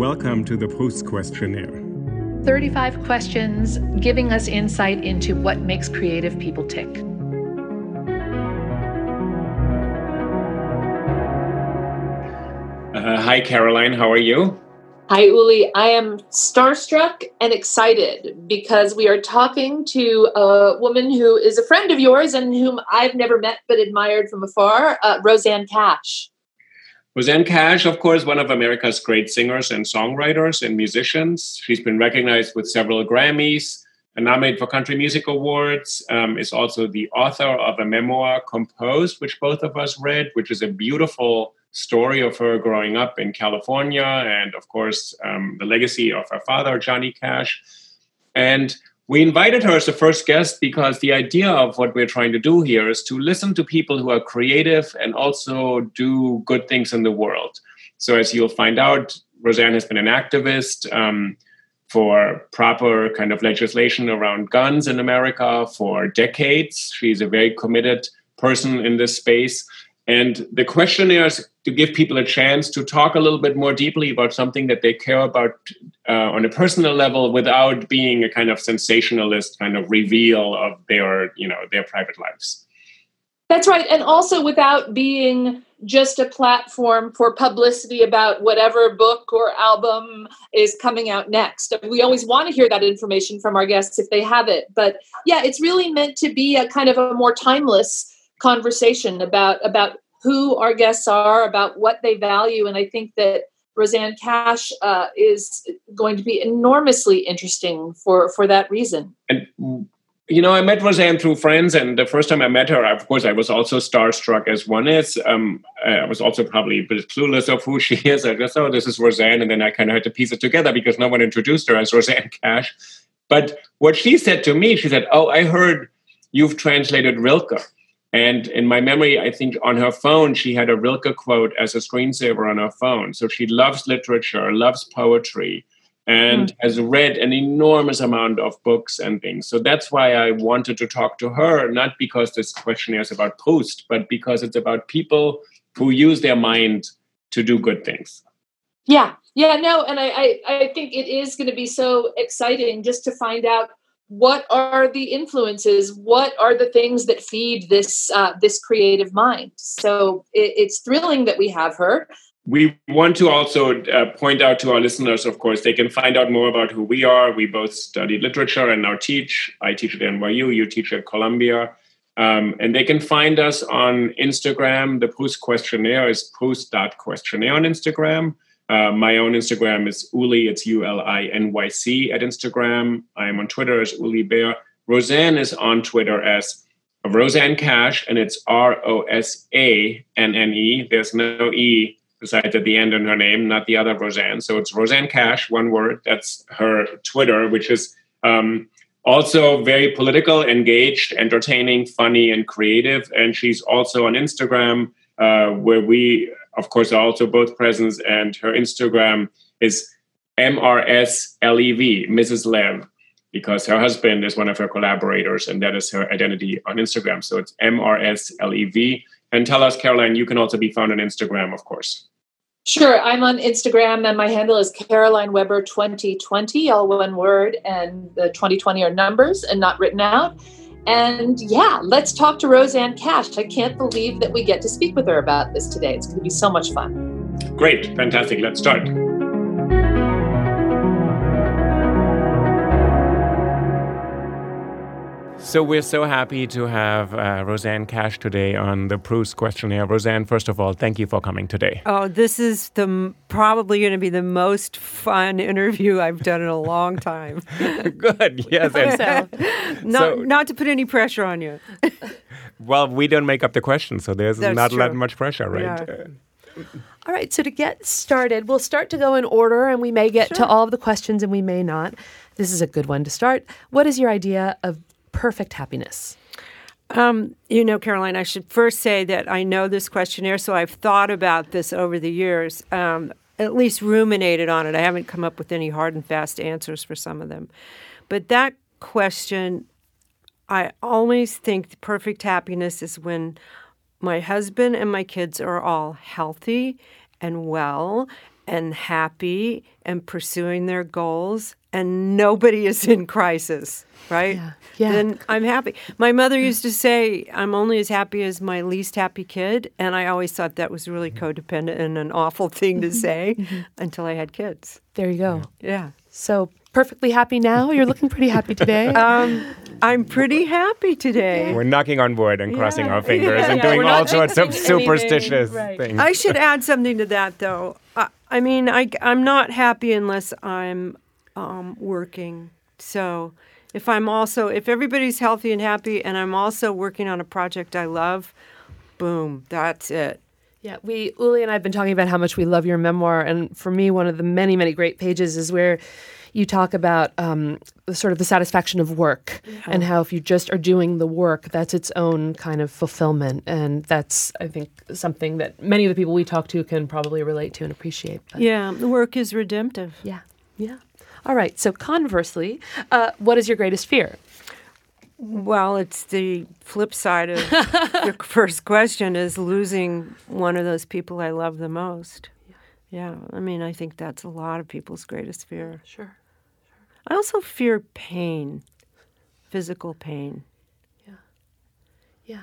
Welcome to the Proust Questionnaire. 35 questions giving us insight into what makes creative people tick. Uh, hi, Caroline. How are you? Hi, Uli. I am starstruck and excited because we are talking to a woman who is a friend of yours and whom I've never met but admired from afar, uh, Rosanne Cash. Rosanne Cash, of course, one of America's great singers and songwriters and musicians. She's been recognized with several Grammys, and nominated for Country Music Awards. Um, is also the author of a memoir, Composed, which both of us read, which is a beautiful story of her growing up in California, and of course, um, the legacy of her father, Johnny Cash. And we invited her as the first guest because the idea of what we're trying to do here is to listen to people who are creative and also do good things in the world. So, as you'll find out, Rosanne has been an activist um, for proper kind of legislation around guns in America for decades. She's a very committed person in this space. And the questionnaire is to give people a chance to talk a little bit more deeply about something that they care about uh, on a personal level without being a kind of sensationalist kind of reveal of their, you know, their private lives. That's right. And also without being just a platform for publicity about whatever book or album is coming out next. We always want to hear that information from our guests if they have it. But yeah, it's really meant to be a kind of a more timeless conversation about about who our guests are, about what they value, and I think that Rosanne Cash uh, is going to be enormously interesting for for that reason. And you know, I met Rosanne through friends, and the first time I met her, of course, I was also starstruck as one is. Um, I was also probably a bit clueless of who she is. I just, oh, this is Rosanne, and then I kind of had to piece it together because no one introduced her as Rosanne Cash. But what she said to me, she said, "Oh, I heard you've translated Rilke." And in my memory, I think on her phone, she had a Rilke quote as a screensaver on her phone. So she loves literature, loves poetry, and mm. has read an enormous amount of books and things. So that's why I wanted to talk to her, not because this questionnaire is about Proust, but because it's about people who use their mind to do good things. Yeah, yeah, no, and I, I, I think it is going to be so exciting just to find out what are the influences? What are the things that feed this uh, this creative mind? So it, it's thrilling that we have her. We want to also uh, point out to our listeners of course they can find out more about who we are. We both study literature and now teach. I teach at nyu you teach at columbia. Um, and they can find us on instagram. The proust questionnaire is proust.questionnaire on instagram uh, my own Instagram is Uli, it's U L I N Y C at Instagram. I'm on Twitter as Uli Baer. Rosanne is on Twitter as Rosanne Cash, and it's R O S A N N E. There's no E besides at the end in her name, not the other Roseanne. So it's Rosanne Cash, one word. That's her Twitter, which is um, also very political, engaged, entertaining, funny, and creative. And she's also on Instagram, uh, where we, of course, are also both present. And her Instagram is MRSLEV, Mrs. Lev, because her husband is one of her collaborators, and that is her identity on Instagram. So it's MRSLEV. And tell us, Caroline, you can also be found on Instagram, of course. Sure. I'm on Instagram and my handle is Caroline Weber 2020, all one word, and the 2020 are numbers and not written out. And yeah, let's talk to Rosanne Cash. I can't believe that we get to speak with her about this today. It's going to be so much fun. Great. Fantastic. Let's start. So we're so happy to have uh, Rosanne Cash today on the Proust questionnaire. Rosanne, first of all, thank you for coming today. Oh, this is the probably going to be the most fun interview I've done in a long time. Good, yes. so, not, so, not to put any pressure on you. well, we don't make up the questions, so there's That's not that much pressure, right? Yeah. All right, so to get started, we'll start to go in order and we may get sure. to all of the questions and we may not. This is a good one to start. What is your idea of perfect happiness? Um, you know, Caroline, I should first say that I know this questionnaire, so I've thought about this over the years, um, at least ruminated on it. I haven't come up with any hard and fast answers for some of them. But that question, I always think perfect happiness is when my husband and my kids are all healthy and well and happy and pursuing their goals and nobody is in crisis, right? Yeah. yeah. Then I'm happy. My mother used to say, I'm only as happy as my least happy kid. And I always thought that was really codependent and an awful thing to say mm-hmm. until I had kids. There you go. Yeah. So perfectly happy now? You're looking pretty happy today. um, I'm pretty happy today. We're knocking on wood and crossing yeah. our fingers yeah. and doing all sorts of superstitious right. things. I should add something to that, though. I, I mean, I, I'm not happy unless I'm um, working. So if I'm also, if everybody's healthy and happy and I'm also working on a project I love, boom, that's it. Yeah, we Uli and I have been talking about how much we love your memoir, and for me, one of the many, many great pages is where you talk about um, sort of the satisfaction of work yeah. and how if you just are doing the work, that's its own kind of fulfillment, and that's I think something that many of the people we talk to can probably relate to and appreciate. But. Yeah, the work is redemptive. Yeah, yeah. All right. So conversely, uh, what is your greatest fear? Well, it's the flip side of your first question is losing one of those people I love the most. Yeah. I mean, I think that's a lot of people's greatest fear. Sure. sure. I also fear pain, physical pain. Yeah. Yeah.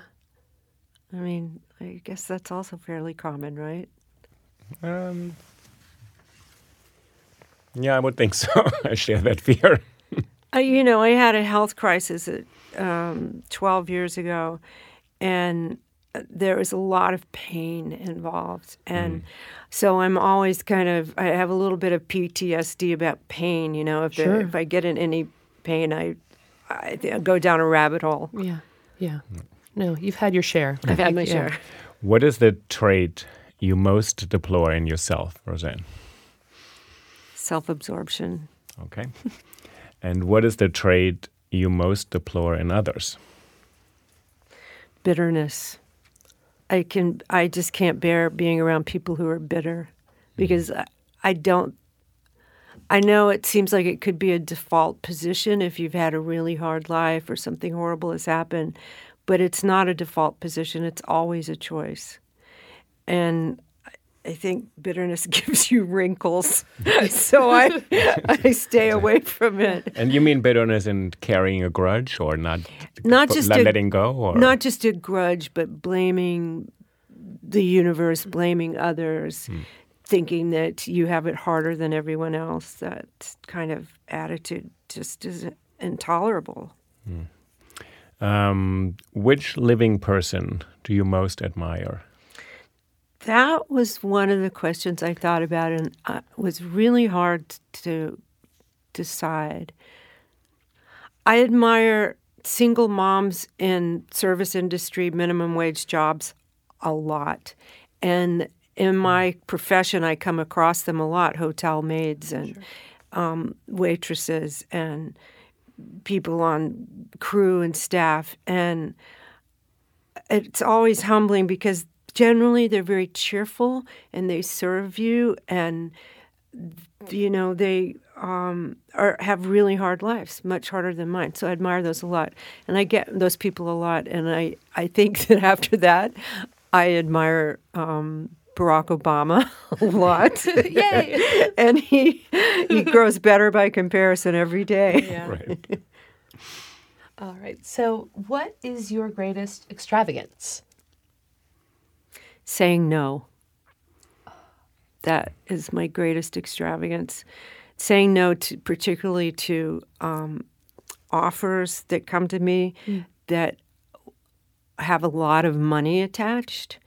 I mean, I guess that's also fairly common, right? Um, yeah, I would think so. I share that fear. uh, you know, I had a health crisis at, um, 12 years ago, and uh, there was a lot of pain involved. And mm. so I'm always kind of, I have a little bit of PTSD about pain. You know, if, sure. there, if I get in any pain, I, I go down a rabbit hole. Yeah, yeah. No, you've had your share. I've had my yeah. share. What is the trait you most deplore in yourself, Rosanne? self absorption. Okay. and what is the trait you most deplore in others? Bitterness. I can I just can't bear being around people who are bitter because I, I don't I know it seems like it could be a default position if you've had a really hard life or something horrible has happened, but it's not a default position. It's always a choice. And I think bitterness gives you wrinkles, so I I stay away from it. And you mean bitterness in carrying a grudge, or not? Not just a, letting go, or not just a grudge, but blaming the universe, blaming others, hmm. thinking that you have it harder than everyone else. That kind of attitude just is intolerable. Hmm. Um, which living person do you most admire? That was one of the questions I thought about, and it uh, was really hard to decide. I admire single moms in service industry minimum wage jobs a lot. And in my profession, I come across them a lot hotel maids and sure. um, waitresses and people on crew and staff, and it's always humbling because generally they're very cheerful and they serve you and you know they um, are have really hard lives, much harder than mine. So I admire those a lot, and I get those people a lot. And I I think that after that, I admire um, Barack Obama a lot. Yay! and he he grows better by comparison every day. Yeah. Right. All right. So, what is your greatest extravagance? Saying no. That is my greatest extravagance. Saying no to particularly to um, offers that come to me that have a lot of money attached,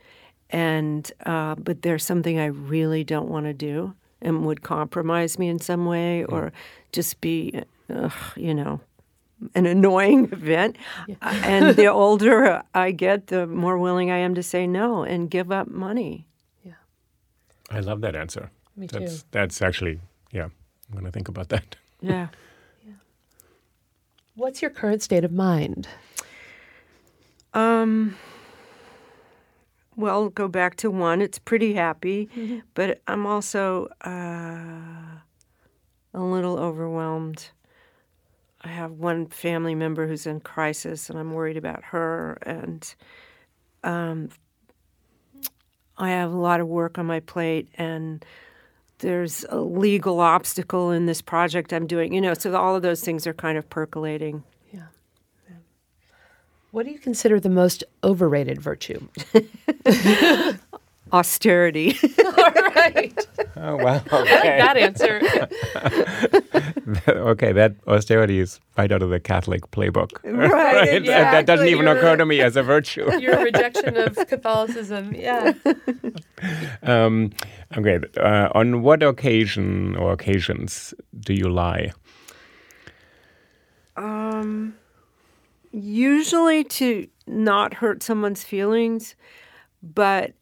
and uh, but there's something I really don't want to do and would compromise me in some way or just be, ugh, you know, an annoying event. Uh, and the older I get, the more willing I am to say no and give up money. Yeah. I love that answer. Me that's, too. That's actually, yeah, I'm going to think about that. Yeah. Yeah. What's your current state of mind? Um. Well, go back to one. It's pretty happy, but I'm also uh, a little overwhelmed. I have one family member who's in crisis, and I'm worried about her. And um, I have a lot of work on my plate, and there's a legal obstacle in this project I'm doing. You know, so all of those things are kind of percolating. Yeah. What do you consider the most overrated virtue? Austerity. All right. Oh, wow. I like that answer. okay, that austerity is right out of the Catholic playbook. Right, And that doesn't exactly. even occur to me as a virtue. Your rejection of Catholicism. Yeah. Um, okay, uh, on what occasion or occasions do you lie? Um, usually to not hurt someone's feelings, but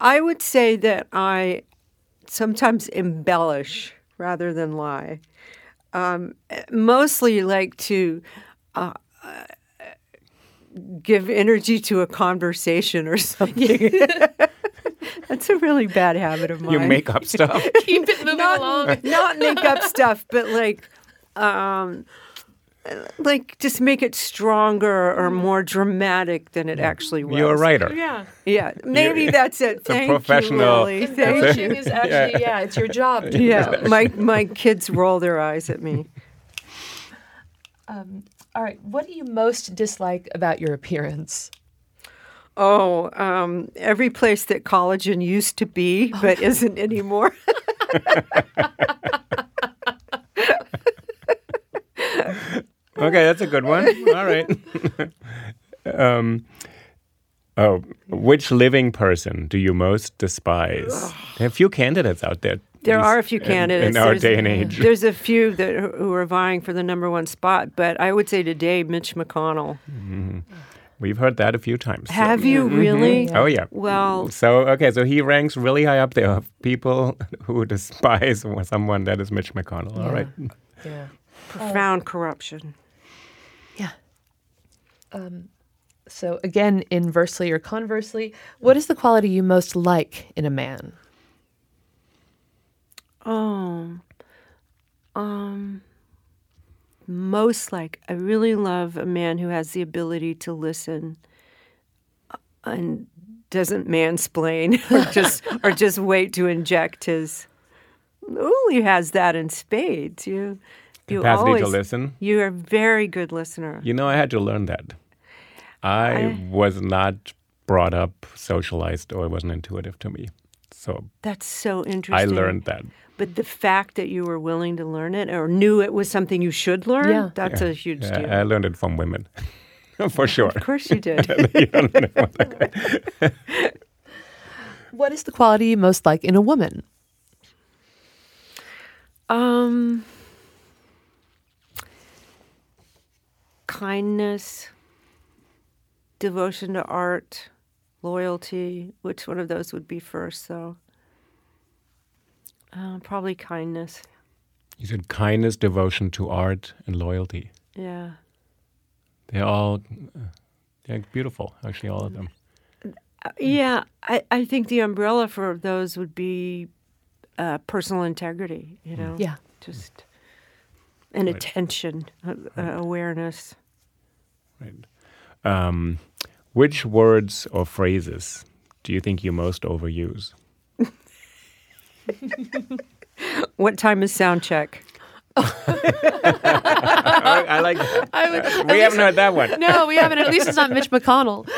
I would say that I sometimes embellish rather than lie. Um, mostly like to uh, uh, give energy to a conversation or something. That's a really bad habit of mine. You make up stuff. Keep it moving along. not, not make up stuff, but like, um, like just make it stronger or more dramatic than it actually was. You're a writer. Yeah. Yeah, maybe that's it. It's a Thank professional- you, Lily. Thank Embellishing is actually, yeah, it's your job. to Yeah, embellish. my my kids roll their eyes at me. Um, all right. What do you most dislike about your appearance? Oh, um, every place that collagen used to be, but isn't anymore. Okay, that's a good one. All right. um, oh, which living person do you most despise? There are a few candidates out there. There these- are a few candidates in, our There's- day and age. There's a few that who are vying for the number one spot, but I would say today Mitch McConnell. We've heard that a few times. so- Have you really? Oh yeah. Well, So okay, so he ranks really high up there of people who despise someone that is Mitch McConnell. All right. Yeah. profound corruption. Yeah. Um, so again, inversely or conversely, what is the quality you most like in a man? Oh, um, most like I really love a man who has the ability to listen uh, and doesn't mansplain or just or just wait to inject his. Uli has that in spades. You, you Capacity always, to listen. You're a very good listener. You know, I had to learn that. I was not brought up socialized or it wasn't intuitive to me. So That's so interesting. I learned that. But the fact that you were willing to learn it or knew it was something you should learn, Yeah. that's a huge Yeah, deal. I learned it from women. For sure. of course you did. You don't learn it from- What is the quality you most like in a woman? Um, kindness, devotion to art, loyalty. Which one of those would be first, though? Uh, probably kindness. you said kindness, devotion to art, and loyalty. Yeah. They're all they're beautiful, actually, all of them. Uh, yeah, I, I think the umbrella for those would be uh, personal integrity, you know? Yeah. Just an Right. attention, uh, uh, awareness. Right. Um, which words or phrases do you think you most overuse? What time is sound check? I, I like that. I would, at We haven't heard that one. No, we haven't. At least it's not Mitch McConnell.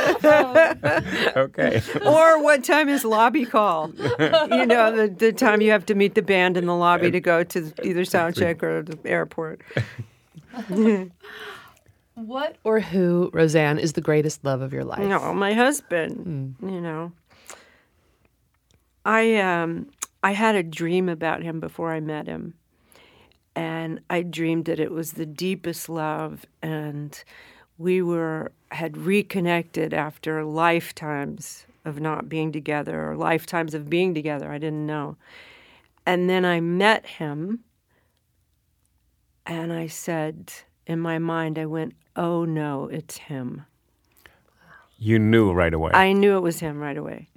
Okay. or what time is lobby call? you know, the, the time you have to meet the band in the lobby to go to either sound check or the airport. What or who, Rosanne, is the greatest love of your life? No, my husband. You know, I um I had a dream about him before I met him, and I dreamed that it was the deepest love, and we were had reconnected after lifetimes of not being together or lifetimes of being together. I didn't know, and then I met him, and I said in my mind, I went, "Oh no, it's him." You knew right away. I knew it was him right away.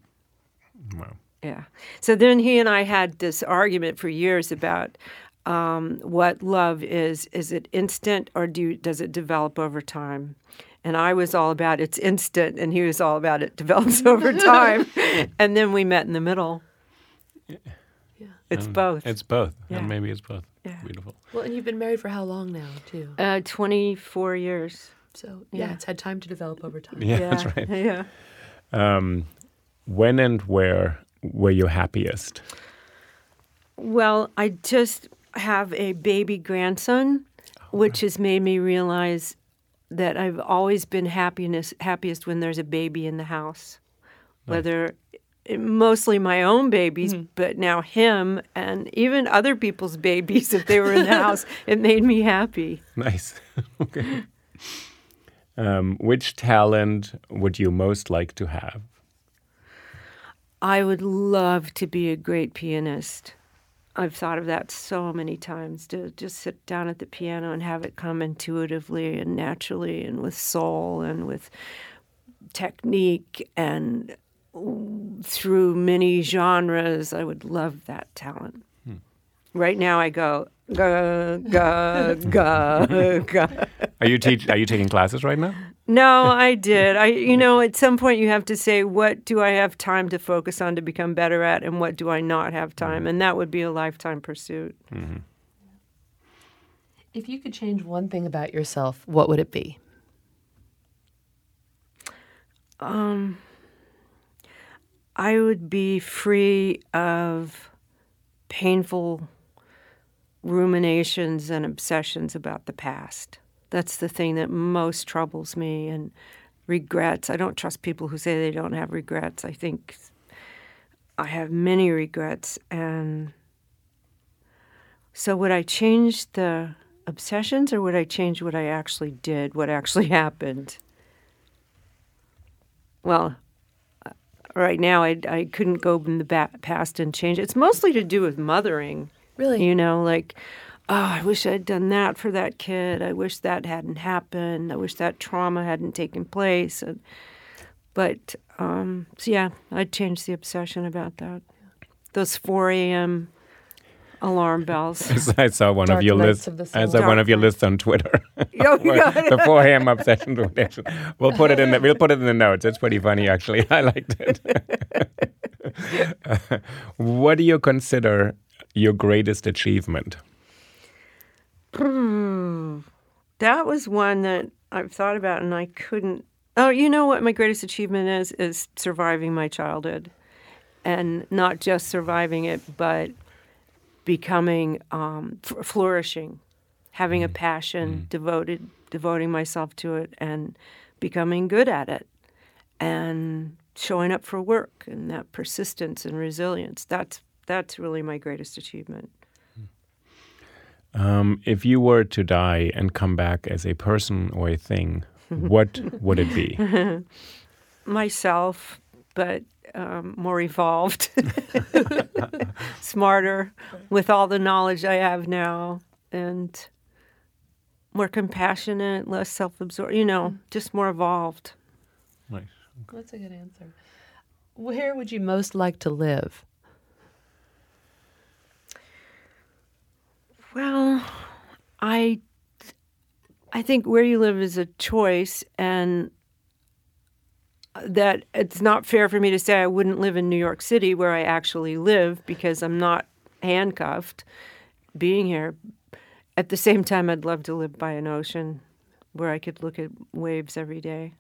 Wow. Yeah. So then he and I had this argument for years about um, what love is. Is it instant or do you, does it develop over time? And I was all about it's instant, and he was all about it develops over time. and then we met in the middle. It's Um, both. It's both. Yeah. And maybe it's both. Yeah. Beautiful. Well, and you've been married for how long now, too? Uh, 24 years. So yeah, Yeah. it's had time to develop over time. Yeah, that's right. Yeah. Um, when and where were you happiest? Well, I just have a baby grandson, which has made me realize that I've always been happiness happiest when there's a baby in the house, whether mostly my own babies, but now him and even other people's babies if they were in the house. It made me happy. Nice. okay. Um, which talent would you most like to have? I would love to be a great pianist. I've thought of that so many times to just sit down at the piano and have it come intuitively and naturally and with soul and with technique and through many genres. I would love that talent. Right now I go ga ga ga ga. Are you teach? Are you taking classes right now? No, I did. I you know, at some point you have to say what do I have time to focus on to become better at and what do I not have time? And that would be a lifetime pursuit. If you could change one thing about yourself, what would it be? Um I would be free of painful ruminations and obsessions about the past. That's the thing that most troubles me and regrets. I don't trust people who say they don't have regrets. I think I have many regrets and so would I change the obsessions or would I change what I actually did, what actually happened? Well, right now I, I couldn't go in the ba- past and change. It's mostly to do with mothering. Really? You know, like, oh, I wish I'd done that for that kid. I wish that hadn't happened. I wish that trauma hadn't taken place. And, but, um, so yeah, I'd change the obsession about that. Those 4 a.m. alarm bells. I saw one Dark of your lists. of I soul. saw one of your lists on Twitter. Yeah. the 4 a.m. obsession donation. We'll put it in. The, we'll put it in the notes. It's pretty funny, actually. I liked it. what do you consider your greatest achievement? Hmm. That was one that I've thought about and I couldn't. Oh, you know what my greatest achievement is? Is surviving my childhood. And not just surviving it, but becoming um, f- flourishing, having a passion, devoted, devoting myself to it, and becoming good at it, and showing up for work, and that persistence and resilience. That's that's really my greatest achievement. Um, if you were to die and come back as a person or a thing, what would it be? myself, but um, more evolved, smarter, with all the knowledge I have now, and more compassionate, less self-absorbed. You know, mm. just more evolved. Right. That's a good answer. Where would you most like to live? Well, I I think where you live is a choice and that it's not fair for me to say I wouldn't live in New York City where I actually live because I'm not handcuffed being here. At the same time I'd love to live by an ocean where I could look at waves every day.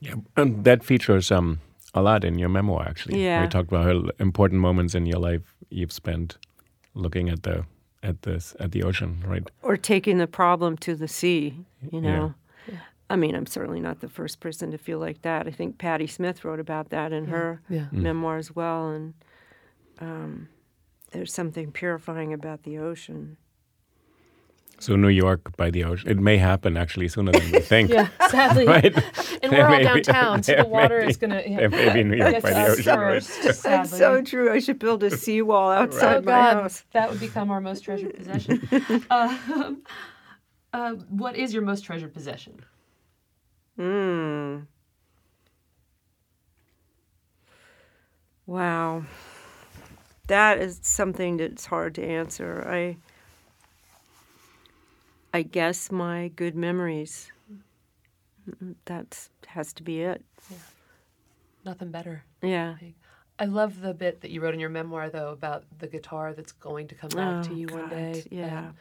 Yeah, and that features um a lot in your memoir actually. Yeah. We talked about how important moments in your life you've spent looking at the at this at the ocean, right? Or taking the problem to the sea, you Yeah. Know. I mean, I'm certainly not the first person to feel like that. I think Patti Smith wrote about that in her Yeah. Mm. memoir as well. And um, there's something purifying about the ocean. So New York by the ocean. It may happen actually sooner than we think. Yeah, sadly. Right? And we're all Maybe- downtown, so the water maybe- is going to. yeah, maybe New York by the ocean, right? That's so true. I should build a seawall outside Oh my God, house. that would become our most treasured possession. um, uh, what is your most treasured possession? Hmm. Wow. That is something that's hard to answer. I I guess my good memories. That has to be it. Yeah. Nothing better. Yeah. I love the bit that you wrote in your memoir, though, about the guitar that's going to come back to Oh, you one day. Yeah. Um,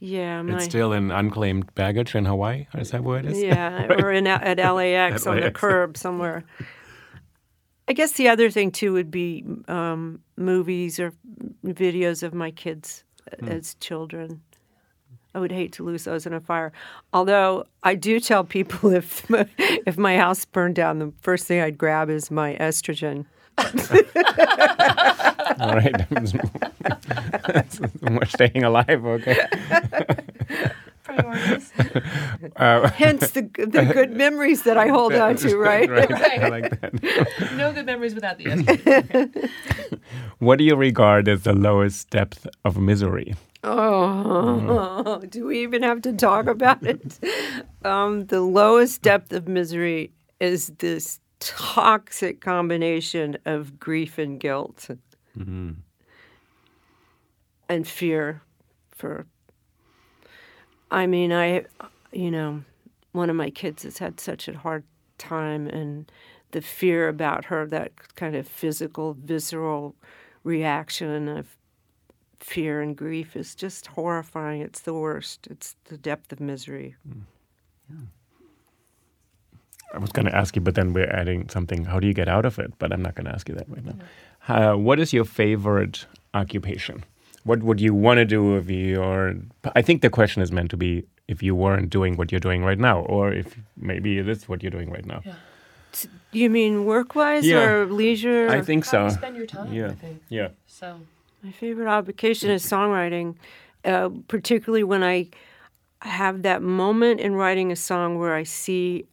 Yeah, my It's still in unclaimed baggage in Hawaii. Is that where it is? Yeah, or in at LAX on the curb somewhere. I guess the other thing too would be um, movies or videos of my kids as children. I would hate to lose those in a fire. Although I do tell people if if my house burned down, the first thing I'd grab is my estrogen. All right. We're staying alive. Okay. priorities. Uh, Hence the the good memories that I hold on to, right? right. I like that. no good memories without the estrogen. What do you regard as the lowest depth of misery? Oh, do we even have to talk about it? Um, the lowest depth of misery is this toxic combination of grief and guilt mm-hmm. and fear for. I mean, I, you know, one of my kids has had such a hard time, and the fear about her, that kind of physical, visceral reaction of fear and grief is just horrifying. It's the worst. It's the depth of misery. Mm. I was going to ask you, but then we're adding something. How do you get out of it? But I'm not going to ask you that right now. Uh, what is your favorite occupation? What would you want to do if you're? I think the question is meant to be if you weren't doing what you're doing right now, or if maybe it is what you're doing right now. You mean work wise Yeah. or leisure? I think How so. you spend your time, yeah. I think. Yeah. So My favorite occupation is songwriting, uh, particularly when I have that moment in writing a song where I see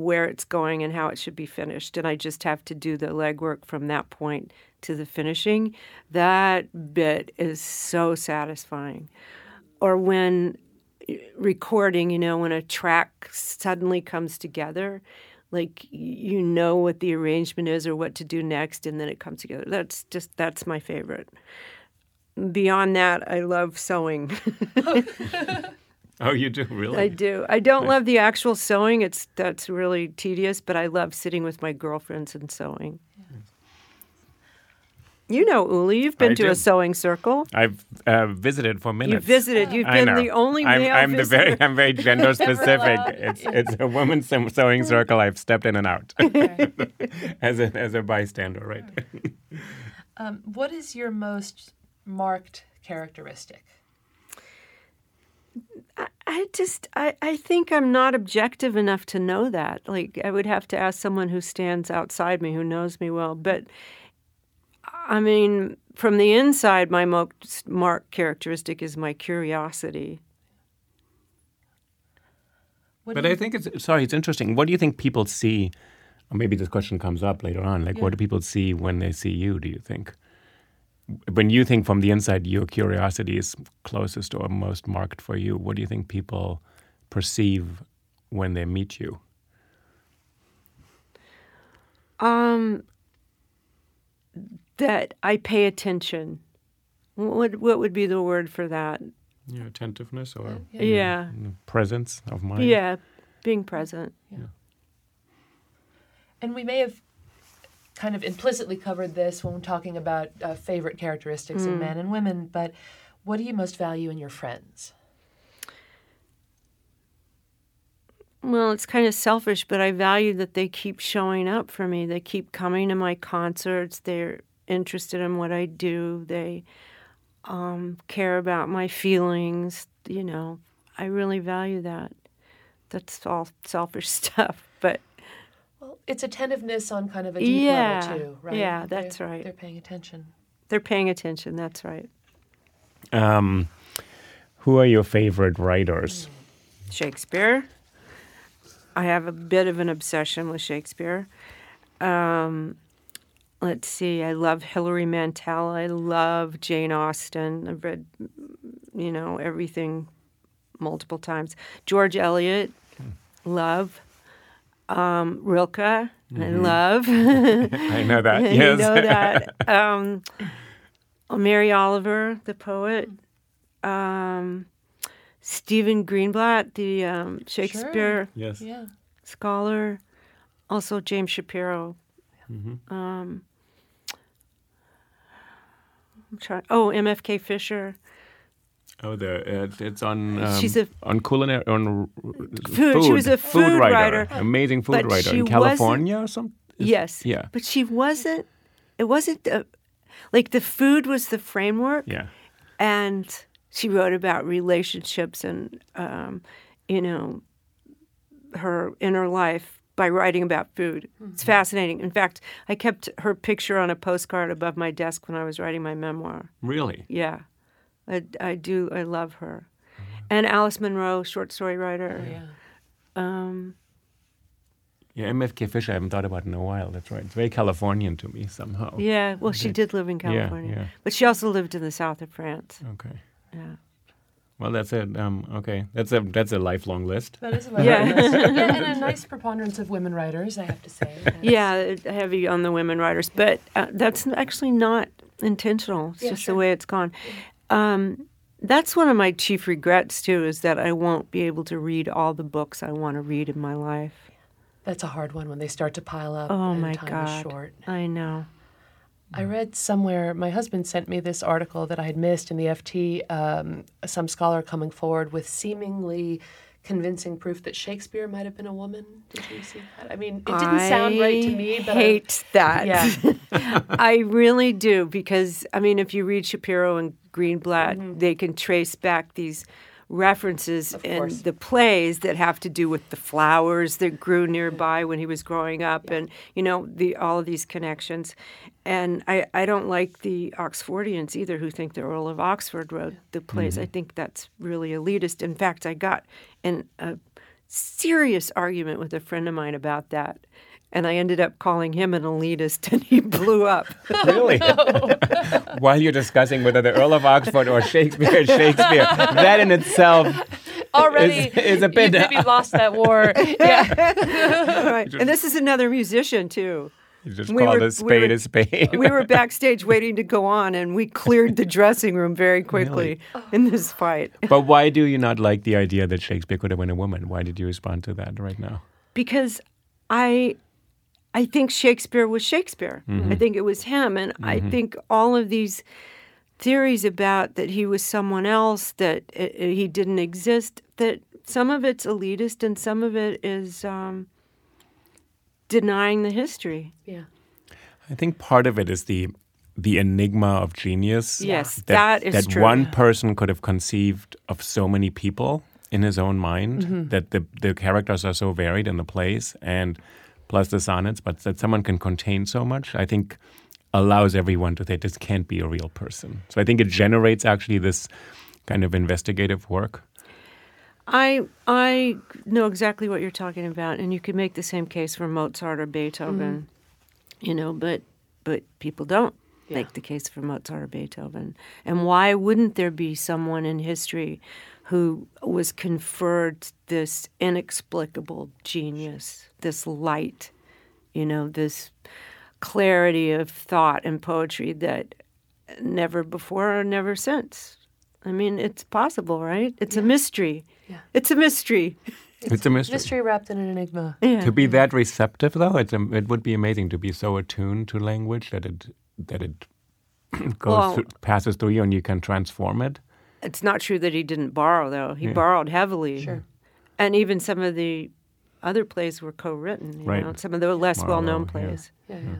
where it's going and how it should be finished, and I just have to do the legwork from that point to the finishing. That bit is so satisfying. Or when eh, recording, you know, when a track suddenly comes together, like you know what the arrangement is or what to do next, and then it comes together. That's just that's my favorite. Beyond that, I love sewing. Oh, you do really? I do. I don't love the actual sewing. It's that's really tedious, but I love sitting with my girlfriends and sewing. You know, Uli, you've been I to do. a sewing circle. I've uh, visited for minutes. You visited. You've I been know. the only I'm, male I'm the very. I'm very gender specific. it's it's a women's sewing circle. I've stepped in and out as a as a bystander, right? um, what is your most marked characteristic? I just, I, I think I'm not objective enough to know that. Like, I would have to ask someone who stands outside me, who knows me well. But, I mean, from the inside, my most marked characteristic is my curiosity. What But do I think it's sorry, it's interesting. What do you think people see? Or maybe this question comes up later on. Like, what do people see when they see you? Do you think? When you think from the inside, your curiosity is closest or most marked for you. What do you think people perceive when they meet you? Um, that I pay attention. What what would be the word for that? Your attentiveness or Yeah, presence of mind. yeah, being present. Yeah, And we may have kind of implicitly covered this when talking about uh, favorite characteristics in men and women, but what do you most value in your friends? Well, it's kind of selfish, but I value that they keep showing up for me. They keep coming to my concerts. They're interested in what I do. They um, care about my feelings. You know, I really value that. That's all selfish stuff, but it's attentiveness on kind of a deep Yeah, level too, right? yeah, that's They're- right. They're paying attention. they're paying attention. That's right. Um, who are your favorite writers? Shakespeare. I have a bit of an obsession with Shakespeare. Um, let's see. I love Hilary Mantel. I love Jane Austen. I've read, you know, everything multiple times. George Eliot, love. Um, Rilke, I love. I know that. you Yes. know that. Um, Mary Oliver, the poet. Um, Stephen Greenblatt, the um, Shakespeare yes. Yeah. scholar. Also, James Shapiro. Mm-hmm. Um, I'm trying. Oh, MFK Fisher. Oh, the uh, it's on. Um, She's a- on culinary on r- Food- she was a food writer. amazing food writer in California or something. Yes. Yeah. But she wasn't. It wasn't the, like the food was the framework. Yeah. and she wrote about relationships and um, you know her inner life by writing about food. It's fascinating. In fact, I kept her picture on a postcard above my desk when I was writing my memoir. Really. Yeah, I, I do. I love her, and Alice Munro, short story writer. Yeah. Um, Yeah, MFK Fisher. I haven't thought about in a while. That's right. It's very Californian to me somehow. yeah. Well, she did live in California, yeah. but she also lived in the south of France. Okay. Yeah. Well, that's it. Um, okay, that's a that's a lifelong list. That is a lifelong Yeah. yeah, and a nice preponderance of women writers, I have to say. That's- Yeah, heavy on the women writers, but uh, that's actually not intentional. It's Yeah, just sure. the way it's gone. Um, that's one of my chief regrets too, is that I won't be able to read all the books I want to read in my life. That's a hard one when they start to pile up Oh and my time God! is short. I know. I read somewhere, my husband sent me this article that I had missed in the FT, um, some scholar coming forward with seemingly convincing proof that Shakespeare might have been a woman. Did you see that? I mean, it didn't sound right to me, but I- hate that. Yeah. I really do because I mean, if you read Shapiro and Greenblatt, Mm-hmm. they can trace back these references in course. the plays that have to do with the flowers that grew nearby when he was growing up, and you know the all of these connections. And I, I don't like the Oxfordians either, who think the Earl of Oxford wrote the plays. I think that's really elitist. In fact, I got in a serious argument with a friend of mine about that. And I ended up calling him an elitist, and he blew up. Really? While you're discussing whether the Earl of Oxford or Shakespeare is Shakespeare, that in itself Already, is, is a bit. you maybe lost that war. Yeah. right. And this is another musician too. You just We call were- a we spade were- a spade. We were backstage waiting to go on, and we cleared the dressing room very quickly in this fight but why do you not like the idea that Shakespeare could have been a woman? Why did you respond to that right now? because I, I think Shakespeare was Shakespeare. I think it was him, and I think all of these theories about that he was someone else, that uh, uh, he didn't exist, that some of it's elitist and some of it is um, denying the history. yeah. I think part of it is the the enigma of genius. Yes, that is that true. one person could have conceived of so many people in his own mind. Mm-hmm. That the the characters are so varied in the plays, and plus the sonnets, but that someone can contain so much. I think allows everyone to say this can't be a real person. So I think it generates actually this kind of investigative work. I I know exactly what you're talking about, and you could make the same case for Mozart or Beethoven, mm-hmm. you know, but but people don't. make the case for Mozart or Beethoven. And why wouldn't there be someone in history who was conferred this inexplicable genius, this light, you know, this clarity of thought and poetry that never before or never since. I mean, it's possible, right? It's a mystery. Yeah. It's a mystery. It's, a mystery. Mystery wrapped in an enigma. Yeah. To be that receptive, though, it's, um, it would be amazing to be so attuned to language that it that it goes Well- through, passes through you and you can transform it. It's not true that he didn't borrow, though. He borrowed heavily. Sure. And even some of the other plays were co-written. You Right. know, some of the less Marlowe, well-known yeah. plays. Yeah, yeah.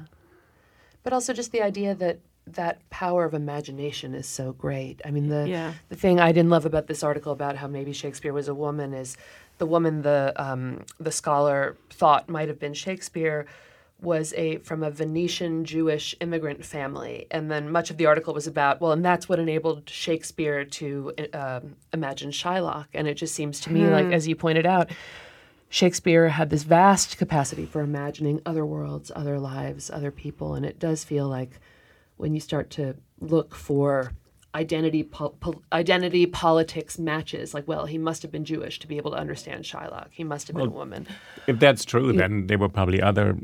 But also just the idea that that power of imagination is so great. I mean, the Yeah. the thing I didn't love about this article about how maybe Shakespeare was a woman is the woman the um, the scholar thought might have been Shakespeare was a from a Venetian Jewish immigrant family, and then much of the article was about well, and that's what enabled Shakespeare to um, imagine Shylock, and it just seems to me like, as you pointed out, Shakespeare had this vast capacity for imagining other worlds, other lives, other people, and it does feel like when you start to look for identity pol- pol- identity politics matches, like well, he must have been Jewish to be able to understand Shylock. He must have been a woman. If that's true, then there were probably other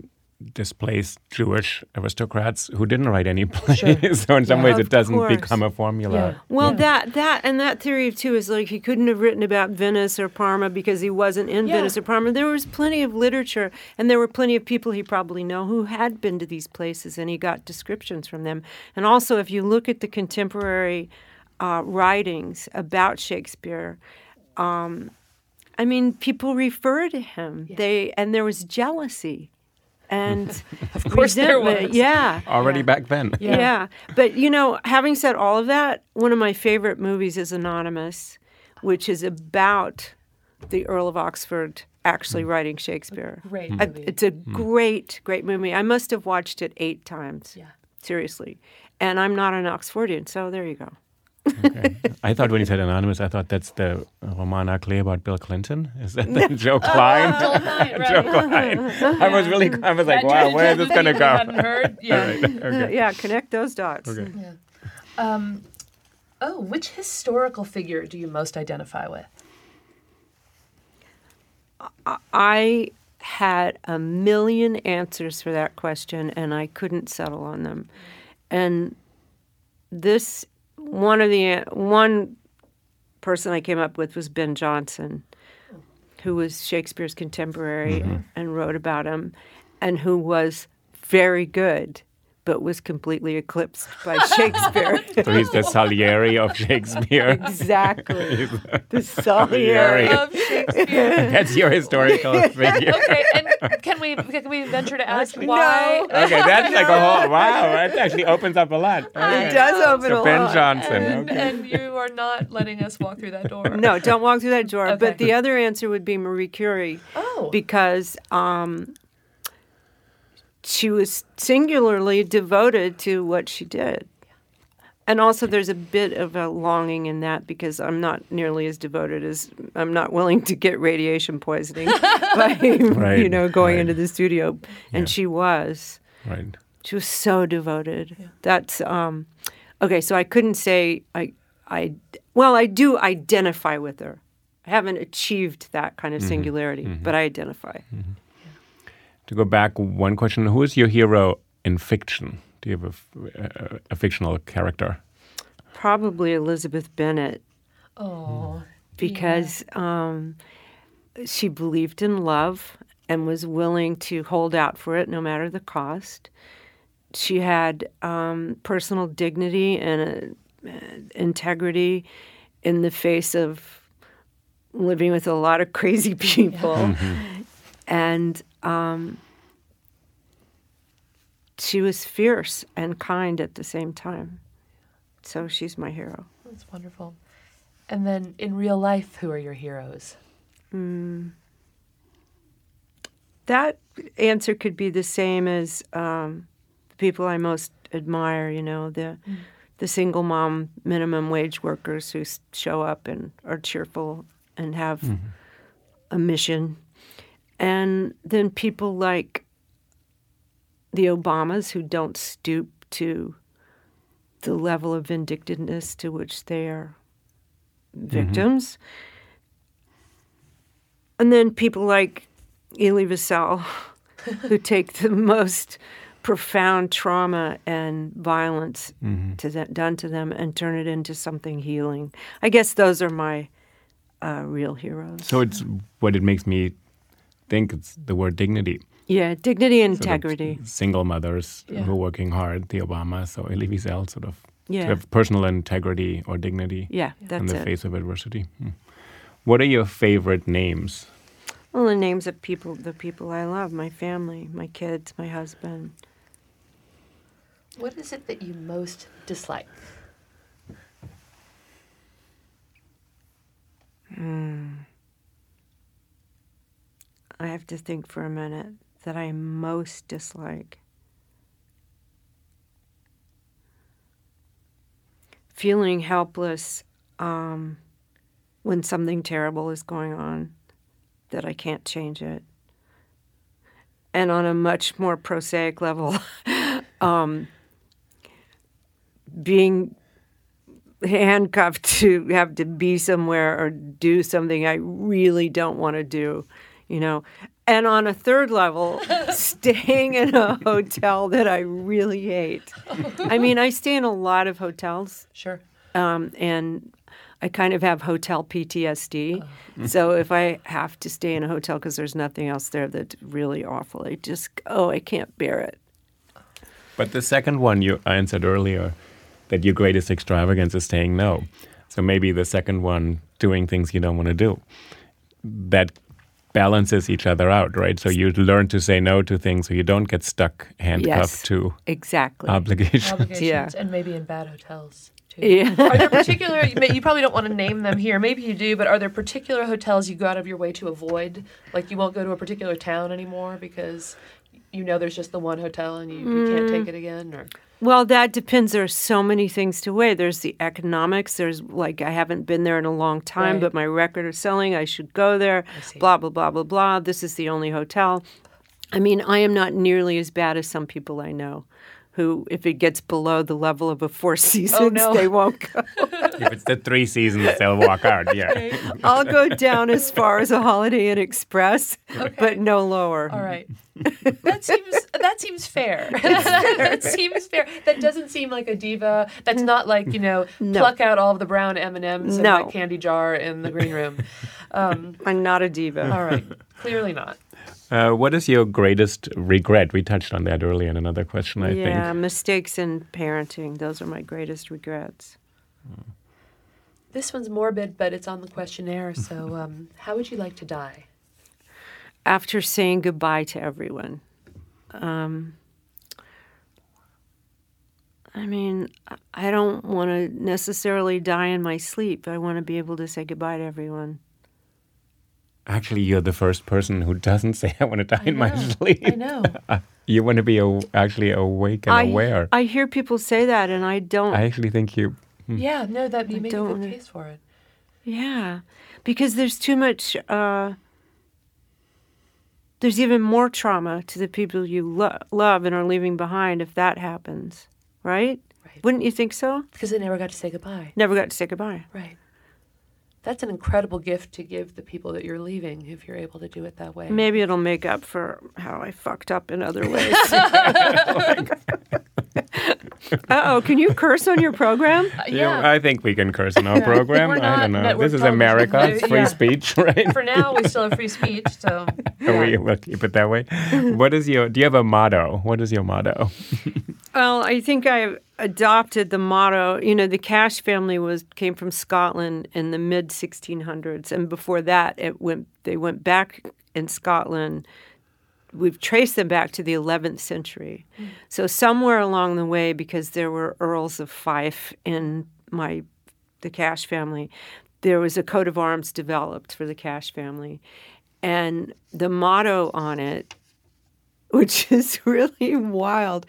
displaced Jewish aristocrats who didn't write any plays. so in some ways, it doesn't course. become a formula. Well, that that and that theory too is like he couldn't have written about Venice or Parma because he wasn't in Yeah. Venice or Parma. There was plenty of literature, and there were plenty of people he probably know who had been to these places, and he got descriptions from them. And also, if you look at the contemporary uh, writings about Shakespeare. Um, I mean, people refer to him. They and there was jealousy, and Of course, there was. Yeah, Already back then. yeah. But, you know, having said all of that, one of my favorite movies is Anonymous, which is about the Earl of Oxford actually hmm. writing Shakespeare. Great I- movie. it's a hmm. great, great movie. I must have watched it eight times. Yeah. Seriously. And I'm not an Oxfordian, so there you go. I thought when you said anonymous, I thought that's the roman à clé about Bill Clinton. Is that the Joe Klein? Joe Klein. I was really, I was like, wow, where is this going to go? heard. Yeah. Okay. Yeah, connect those dots. Okay. Um, oh, which historical figure do you most identify with? I had a million answers for that question and I couldn't settle on them. And this one of the one person I came up with was Ben Jonson, who was Shakespeare's contemporary mm-hmm. and wrote about him and who was very good but was completely eclipsed by Shakespeare. So he's the Salieri of Shakespeare. exactly. the Salieri. Of Shakespeare. That's your historical figure. okay, and can we can we venture to ask why? Okay, that's like a whole wow. That actually opens up a lot. Okay. It does open So a Ben lot. Jonson. And, Okay. and you are not letting us walk through that door. No, don't walk through that door. Okay. But the other answer would be Marie Curie. Oh. Because um, she was singularly devoted to what she did. And also, there's a bit of a longing in that because I'm not nearly as devoted as I'm not willing to get radiation poisoning by you know going right. into the studio, and she was. Right. She was so devoted. Yeah. That's um, okay. So I couldn't say I, I. Well, I do identify with her. I haven't achieved that kind of mm-hmm. singularity, mm-hmm. but I identify. Mm-hmm. To go back one question, who is your hero in fiction? Do you have a fictional character? Probably Elizabeth Bennet Oh. because um, she believed in love and was willing to hold out for it no matter the cost. She had um, personal dignity and uh, integrity in the face of living with a lot of crazy people. And um, she was fierce and kind at the same time. So she's my hero. That's wonderful. And then in real life, who are your heroes? that answer could be the same as um, the people I most admire. You know, the the single mom minimum wage workers who show up and are cheerful and have a mission, and then people like the Obamas who don't stoop to the level of vindictiveness to which they are victims. And then people like Elie Wiesel, who take the most profound trauma and violence to them, done to them and turn it into something healing. I guess those are my uh, real heroes. So it's what it makes me think it's the word dignity. Yeah, dignity and Sort of integrity. single mothers Yeah. who are working hard, the Obama, so Elie Wiesel sort of Yeah. to have personal integrity or dignity Yeah, that's in the it. face of adversity. Hmm. What are your favorite names? Well, the names of people, the people I love, my family, my kids, my husband. What is it that you most dislike? I have to think for a minute that I most dislike. Feeling helpless um, when something terrible is going on, that I can't change it. And on a much more prosaic level, um, being handcuffed to have to be somewhere or do something I really don't want to do, you know. And on a third level, staying in a hotel that I really hate. I mean, I stay in a lot of hotels, Sure. um, and I kind of have hotel PTSD. So if I have to stay in a hotel because there's nothing else there that's really awful, I just, oh, I can't bear it. But the second one you answered earlier, that your greatest extravagance is saying no. So maybe the second one, doing things you don't want to do. That balances each other out, right? So you learn to say no to things so you don't get stuck handcuffed Yes. to Exactly. obligations. Obligations Yeah. and maybe in bad hotels too. Yeah. Are there particular? You, you probably don't want to name them here. Maybe you do, but are there particular hotels you go out of your way to avoid? Like you won't go to a particular town anymore because you know there's just the one hotel and you, you can't take mm. it again. Or Well, that depends. There's so many things to weigh. There's the economics. There's like I haven't been there in a long time, Right. but my record is selling. I should go there. Blah blah blah blah blah. This is the only hotel. I mean, I am not nearly as bad as some people I know, who if it gets below the level of a Four Seasons, no. they won't go. if it's the three seasons, they'll walk out. Yeah. I'll go down as far as a Holiday Inn Express, but no lower. all right, that seems that seems fair. that seems fair. That doesn't seem like a diva. That's not like you know No. pluck out all of the brown M and M's in No. my candy jar in the green room. Um, I'm not a diva. all right, clearly not. Uh, what is your greatest regret? We touched on that earlier in another question, I yeah, think. Yeah, mistakes in parenting. Those are my greatest regrets. This one's morbid, but it's on the questionnaire. So, um, how would you like to die? after saying goodbye to everyone. Um, I mean, I- I don't want to necessarily die in my sleep. I want to be able to say goodbye to everyone. Actually, you're the first person who doesn't say, I want to die in my sleep. I know. You want to be aw- actually awake and I, aware. I hear people say that, and I don't. I actually think you. Yeah, no, that you make a don't good wanna- case for it. yeah, because there's too much. Uh, there's even more trauma to the people you lo- love and are leaving behind if that happens, right? Right. Wouldn't you think so? Because they never got to say goodbye. Never got to say goodbye. Right. That's an incredible gift to give the people that you're leaving if you're able to do it that way. Maybe it'll make up for how I fucked up in other ways. uh oh, can you curse on your program? you- yeah. I think we can curse on our program. I don't know. This is. America. It's free yeah. speech, right? For now, we still have free speech, so we will keep it that way. what is your? Do you have a motto? What is your motto? Well, I think I adopted the motto. You know, the Cash family was came from Scotland in the mid 1600s, and before that, it went. They went back in Scotland. We've traced them back to the 11th century. Hmm. So somewhere along the way, because there were earls of Fife in my the Cash family, there was a coat of arms developed for the Cash family, and the motto on it, which is really wild,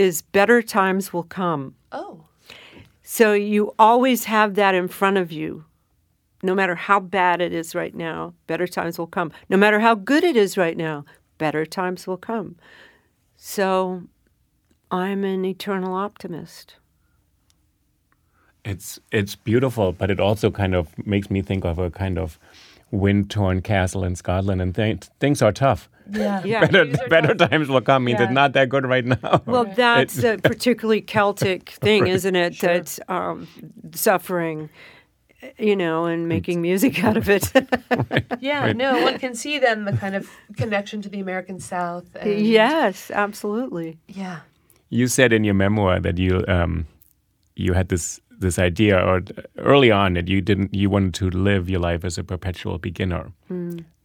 is better times will come. oh, So you always have that in front of you. No matter how bad it is right now, better times will come. No matter how good it is right now, better times will come. So I'm an eternal optimist. It's it's beautiful, but it also kind of makes me think of a kind of wind-torn castle in Scotland, and th- things are tough. Yeah. Yeah. better better times will come. I mean, Yeah. it's not that good right now. Well, that's a particularly Celtic thing, isn't it? That um, suffering, you know, and making music out of it. Yeah, no, one can see then the kind of connection to the American South. And, yes, absolutely. Yeah. You said in your memoir that you um, you had this this idea, or early on, that you didn't you wanted to live your life as a perpetual beginner.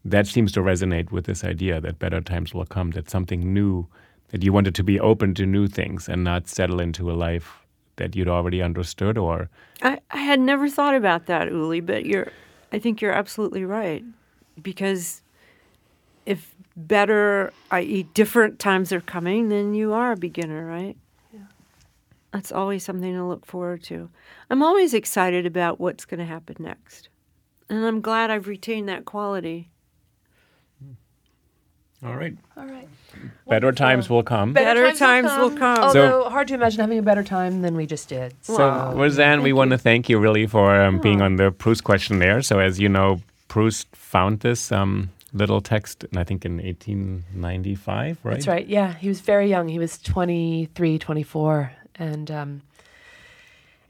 That seems to resonate with this idea that better times will come. That something new, that you wanted to be open to new things and not settle into a life that you'd already understood. Or I, I had never thought about that, Uli, but you're, I think you're absolutely right. Because if better, i.e., different times are coming, then you are a beginner, right? Yeah. That's always something to look forward to. I'm always excited about what's going to happen next. And I'm glad I've retained that quality. All right, All right. better times will come. Better times will come. Although hard to imagine having a better time than we just did. So, Rosanne, we want to thank you really for um, being on the Proust questionnaire. So, as you know, Proust found this um, little text, and I think, in 1895, right? That's right. Yeah, he was very young. He was 23, 24, and um,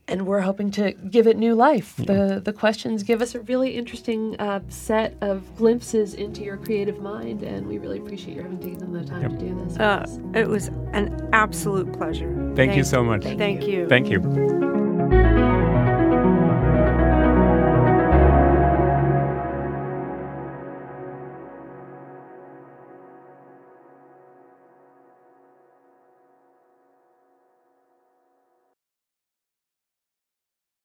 and we're hoping to give it new life. The the questions give us a really interesting uh, set of glimpses into your creative mind, and we really appreciate your having taken the time to do this. Uh, it was an absolute pleasure. Thank you so much. Thank you. Thank you.